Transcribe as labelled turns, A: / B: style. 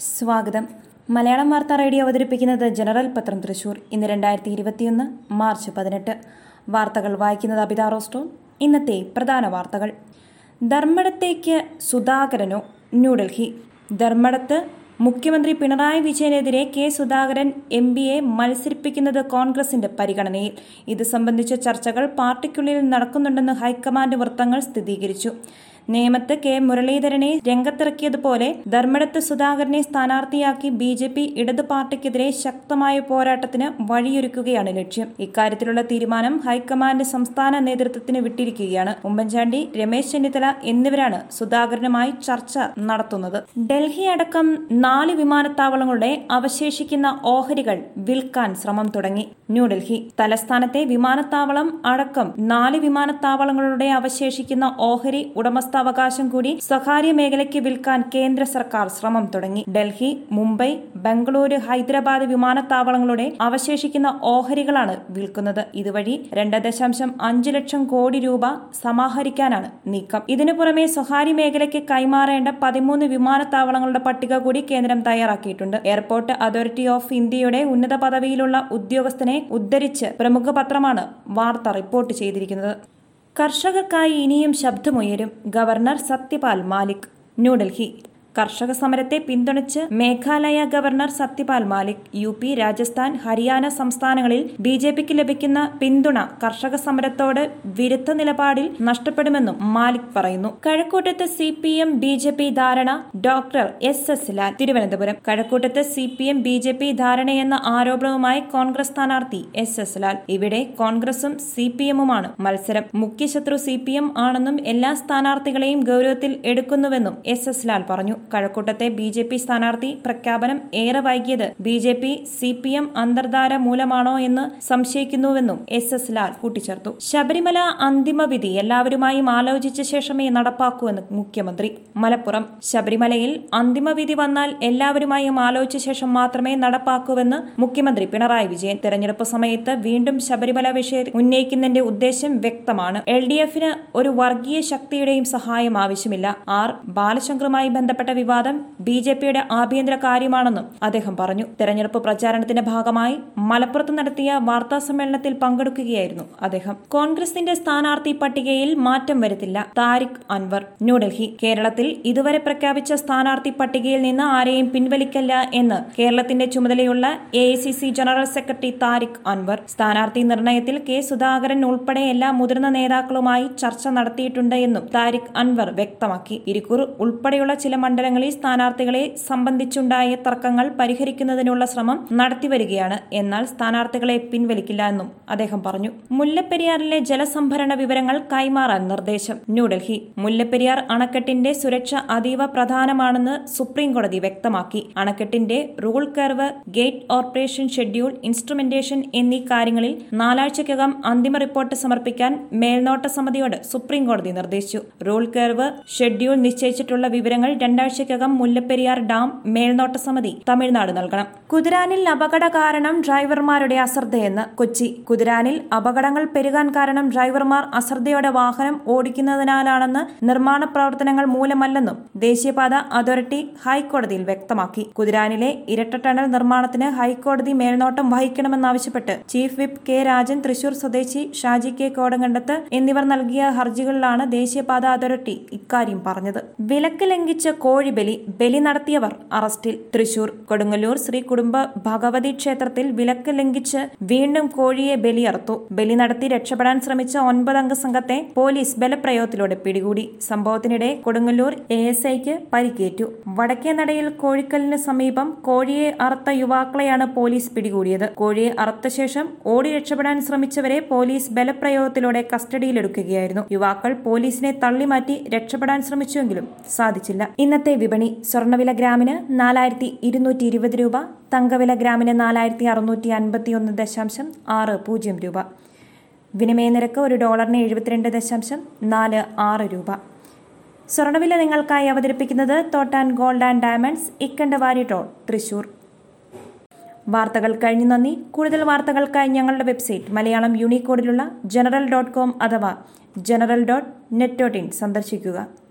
A: സ്വാഗതം. മലയാളം വാർത്താ റേഡിയോ അവതരിപ്പിക്കുന്നത് ജനറൽ പത്രം തൃശൂർ. ഇന്ന് രണ്ടായിരത്തി ഇരുപത്തിയൊന്ന് മാർച്ച് പതിനെട്ട്. വാർത്തകൾ വായിക്കുന്നത് അബിത റോസ്റ്റോ ഇന്നത്തെ പ്രധാന വാർത്തകൾ. ധർമ്മടത്തേക്ക് സുധാകരനോ ന്യൂഡൽഹി. ധർമ്മടത്ത് മുഖ്യമന്ത്രി പിണറായി വിജയനെതിരെ കെ സുധാകരൻ എം പിയെ മത്സരിപ്പിക്കുന്നത് കോൺഗ്രസിന്റെ പരിഗണനയിൽ. ഇത് സംബന്ധിച്ച ചർച്ചകൾ പാർട്ടിക്കുള്ളിൽ നടക്കുന്നുണ്ടെന്ന് ഹൈക്കമാൻഡ് വൃത്തങ്ങൾ സ്ഥിരീകരിച്ചു. നേമത്ത് കെ മുരളീധരനെ രംഗത്തിറക്കിയതുപോലെ ധർമ്മടത്ത് സുധാകരനെ സ്ഥാനാർത്ഥിയാക്കി ബി ജെ പി ഇടതു പാർട്ടിക്കെതിരെ ശക്തമായ പോരാട്ടത്തിന് വഴിയൊരുക്കുകയാണ് ലക്ഷ്യം. ഇക്കാര്യത്തിലുള്ള തീരുമാനം ഹൈക്കമാൻഡ് സംസ്ഥാന നേതൃത്വത്തിന് വിട്ടിരിക്കുകയാണ്. ഉമ്മൻചാണ്ടി രമേശ് ചെന്നിത്തല എന്നിവരാണ് സുധാകരനുമായി ചർച്ച നടത്തുന്നത്. ഡൽഹി അടക്കം നാല് വിമാനത്താവളങ്ങളുടെ അവശേഷിക്കുന്ന ഓഹരികൾ വിൽക്കാൻ ശ്രമം തുടങ്ങി. ന്യൂഡൽഹി. തലസ്ഥാനത്തെ വിമാനത്താവളം അടക്കം നാല് വിമാനത്താവളങ്ങളുടെ അവശേഷിക്കുന്ന ഓഹരി ഉടമസ്ഥാവകാശം കൂടി സ്വകാര്യ മേഖലയ്ക്ക് വിൽക്കാൻ കേന്ദ്ര സർക്കാർ ശ്രമം തുടങ്ങി. ഡൽഹി മുംബൈ ബംഗളൂരു ഹൈദരാബാദ് വിമാനത്താവളങ്ങളുടെ അവശേഷിക്കുന്ന ഓഹരികളാണ് വിൽക്കുന്നത്. ഇതുവഴി രണ്ട് ദശാംശം അഞ്ച് ലക്ഷം കോടി രൂപ സമാഹരിക്കാനാണ് നീക്കം. ഇതിനു പുറമെ സ്വകാര്യ മേഖലയ്ക്ക് കൈമാറേണ്ട പതിമൂന്ന് വിമാനത്താവളങ്ങളുടെ പട്ടിക കൂടി കേന്ദ്രം തയ്യാറാക്കിയിട്ടുണ്ട്. എയർപോർട്ട് അതോറിറ്റി ഓഫ് ഇന്ത്യയുടെ ഉന്നത പദവിയിലുള്ള ഉദ്യോഗസ്ഥനെ ഉദ്ധരിച്ച് പ്രമുഖ പത്രമാണ് വാർത്ത റിപ്പോർട്ട് ചെയ്തിരിക്കുന്നത്. കർഷകർക്കായി ഇനിയും ശബ്ദമുയരും ഗവർണർ സത്യപാൽ മാലിക് ന്യൂഡൽഹി. കർഷക സമരത്തെ പിന്തുണച്ച് Meghalaya governor Satyapal Malik U P Rajasthan Haryana സംസ്ഥാനങ്ങളിൽ ബി ജെ പിക്ക് ലഭിക്കുന്ന പിന്തുണ കർഷക സമരത്തോട് വിരുദ്ധ നിലപാടിൽ നഷ്ടപ്പെടുമെന്നും മാലിക് പറയുന്നു. കഴക്കൂട്ടത്ത് C P M B J P ധാരണ doctor S S Lal. Thiruvananthapuram. കഴക്കൂട്ടത്ത് C P M B J P ധാരണയെന്ന ആരോപണവുമായി കോൺഗ്രസ് സ്ഥാനാർത്ഥി എസ് എസ് ലാൽ. ഇവിടെ കോൺഗ്രസും സി പി എമ്മുമാണ് മത്സരം. മുഖ്യശത്രു സി പി എം ആണെന്നും എല്ലാ സ്ഥാനാർത്ഥികളെയും ഗൌരവത്തിൽ എടുക്കുന്നുവെന്നും എസ് എസ് ലാൽ പറഞ്ഞു. കഴക്കൂട്ടത്തെ ബി ജെ പി സ്ഥാനാർത്ഥി പ്രഖ്യാപനം ഏറെ വൈകിയത് B J P C P M അന്തർധാര മൂലമാണോ എന്ന് സംശയിക്കുന്നുവെന്നും എസ് എസ് ലാൽ കൂട്ടിച്ചേർത്തു. ശബരിമല അന്തിമ വിധി എല്ലാവരുമായും ആലോചിച്ച ശേഷമേ നടപ്പാക്കൂവെന്ന് മുഖ്യമന്ത്രി. മലപ്പുറം ശബരിമലയിൽ അന്തിമ വിധി വന്നാൽ എല്ലാവരുമായും ആലോചിച്ച ശേഷം മാത്രമേ നടപ്പാക്കൂവെന്ന് മുഖ്യമന്ത്രി പിണറായി വിജയൻ. തെരഞ്ഞെടുപ്പ് സമയത്ത് വീണ്ടും ശബരിമല വിഷയം ഉന്നയിക്കുന്നതിന്റെ ഉദ്ദേശം വ്യക്തമാണ്. എൽ ഡി എഫിന് ഒരു വർഗീയ ശക്തിയുടെയും സഹായം ആവശ്യമില്ല. ആർ. ബാലശങ്കറുമായി ബന്ധപ്പെട്ട വിവാദം ബി ജെ പിയുടെ ആഭ്യന്തര കാര്യമാണെന്നും അദ്ദേഹം പറഞ്ഞു. തെരഞ്ഞെടുപ്പ് പ്രചാരണത്തിന്റെ ഭാഗമായി മലപ്പുറത്ത് നടത്തിയ വാർത്താ സമ്മേളനത്തിൽ പങ്കെടുക്കുകയായിരുന്നു അദ്ദേഹം. കോൺഗ്രസിന്റെ സ്ഥാനാർത്ഥി പട്ടികയിൽ മാറ്റം വരുത്തില്ല. താരിഖ് അൻവർ ന്യൂഡൽഹി. കേരളത്തിൽ ഇതുവരെ പ്രഖ്യാപിച്ച സ്ഥാനാർത്ഥി പട്ടികയിൽ നിന്ന് ആരെയും പിൻവലിക്കില്ല എന്ന് കേരളത്തിന്റെ ചുമതലയുള്ള A general secretary Tariq Anwar. സ്ഥാനാർത്ഥി നിർണയത്തിൽ കെ സുധാകരൻ ഉൾപ്പെടെ എല്ലാ മുതിർന്ന നേതാക്കളുമായി ചർച്ച നടത്തിയിട്ടുണ്ട് എന്നും താരിഖ് അൻവർ വ്യക്തമാക്കി. ഇരിക്കൂർ ഉൾപ്പെടെയുള്ള ചില മണ്ഡലങ്ങളിൽ സ്ഥാനാർത്ഥികളെ സംബന്ധിച്ചുണ്ടായ തർക്കങ്ങൾ പരിഹരിക്കുന്നതിനുള്ള ശ്രമം നടത്തിവരികയാണ്. എന്നാൽ സ്ഥാനാർത്ഥികളെ പിൻവലിക്കില്ല എന്നും അദ്ദേഹം പറഞ്ഞു. മുല്ലപ്പെരിയാറിലെ ജലസംഭരണ വിവരങ്ങൾ കൈമാറാൻ നിർദ്ദേശം. ന്യൂഡൽഹി. മുല്ലപ്പെരിയാർ അണക്കെട്ടിന്റെ സുരക്ഷ അതീവ പ്രധാനമാണെന്ന് സുപ്രീംകോടതി വ്യക്തമാക്കി. അണക്കെട്ടിന്റെ rule curve gate operation schedule instrumentation എന്നീ കാര്യങ്ങളിൽ നാലാഴ്ചയ്ക്കകം അന്തിമ റിപ്പോർട്ട് സമർപ്പിക്കാൻ മേൽനോട്ട സമിതിയോട് സുപ്രീംകോടതി നിർദ്ദേശിച്ചു. റൂൾ കർവ് ഷെഡ്യൂൾ നിശ്ചയിച്ചിട്ടുള്ള വിവരങ്ങൾ രണ്ടാഴ്ചയ്ക്കകം മുല്ലപ്പെരിയാർ ഡാം മേൽനോട്ട സമിതി തമിഴ്നാട് നൽകണം. കുതിരാനിൽ അപകട കാരണം ഡ്രൈവർമാരുടെ അശ്രദ്ധയെന്ന് കൊച്ചി. കുതിരാനിൽ അപകടങ്ങൾ പെരുകാൻ കാരണം ഡ്രൈവർമാർ അശ്രദ്ധയോടെ വാഹനം ഓടിക്കുന്നതിനാലാണെന്ന് നിർമ്മാണ പ്രവർത്തനങ്ങൾ മൂലമല്ലെന്നും ദേശീയപാത അതോറിറ്റി ഹൈക്കോടതിയിൽ വ്യക്തമാക്കി. കുതിരാനിലെ ഇരട്ട ടണൽ നിർമ്മാണത്തിന് ഹൈക്കോടതി മേൽനോട്ടം വഹിക്കണമെന്നാവശ്യപ്പെട്ട് chief whip K Rajan Thrissur സ്വദേശി ഷാജി കെ കോടങ്കണ്ടത്ത് എന്നിവർ നൽകിയ ഹർജികളിലാണ് ദേശീയപാത അതോറിറ്റി ഇക്കാര്യം പറഞ്ഞത്. വിലക്ക് ലംഘിച്ച കോഴിബലി ബലി നടത്തിയവർ അറസ്റ്റിൽ തൃശൂർ കൊടുങ്ങല്ലൂർ ശ്രീ കുടുംബ ഭഗവതി ക്ഷേത്രത്തിൽ വിലക്ക് ലംഘിച്ച് വീണ്ടും കോഴിയെ ബലിയർത്തു ബലി നടത്തി രക്ഷപ്പെടാൻ ശ്രമിച്ച ഒൻപതംഗ സംഘത്തെ പോലീസ് ബലപ്രയോഗത്തിലൂടെ പിടികൂടി. സംഭവത്തിനിടെ കൊടുങ്ങല്ലൂർ എ എസ് ഐക്ക് പരിക്കേറ്റു. വടക്കേ നടയിൽ കോഴിക്കലിന് സമീപം കോഴിയെ അറുത്ത യുവാക്കളെയാണ് പോലീസ് പിടികൂടിയത്. കോഴിയെ അറുത്ത ശേഷം ഓടി രക്ഷപ്പെടാൻ ശ്രമിച്ചവരെ പോലീസ് ബലപ്രയോഗത്തിലൂടെ കസ്റ്റഡിയിലെടുക്കുകയായിരുന്നു. യുവാക്കൾ പോലീസിനെ തള്ളിമാറ്റി രക്ഷപ്പെടാൻ ശ്രമിച്ചുവെങ്കിലും സാധിച്ചില്ല. ഇന്നത്തെ വിപണി സ്വർണവില ഗ്രാമിന് നാലായിരത്തി ഇരുന്നൂറ്റി ഇരുപത് രൂപ തങ്കവില ഗ്രാമിന് നാലായിരത്തി അറുന്നൂറ്റി അൻപത്തി ഒന്ന് ദശാംശം ആറ് പൂജ്യം രൂപ. വിനിമയ നിരക്ക് ഒരു ഡോളറിന് എഴുപത്തിരണ്ട് ദശാംശം നാല് ആറ് രൂപ. സ്വർണവില നിങ്ങൾക്കായി അവതരിപ്പിക്കുന്നത് thought and gold and diamonds Ikkandavari ടോൾ തൃശൂർ. വാർത്തകൾ കഴിഞ്ഞു നന്ദി. കൂടുതൽ വാർത്തകൾക്കായി ഞങ്ങളുടെ വെബ്സൈറ്റ് മലയാളം യൂണിക്കോഡിലുള്ള ജനറൽ ഡോട്ട് കോം അഥവാ general dot net dot in സന്ദർശിക്കുക.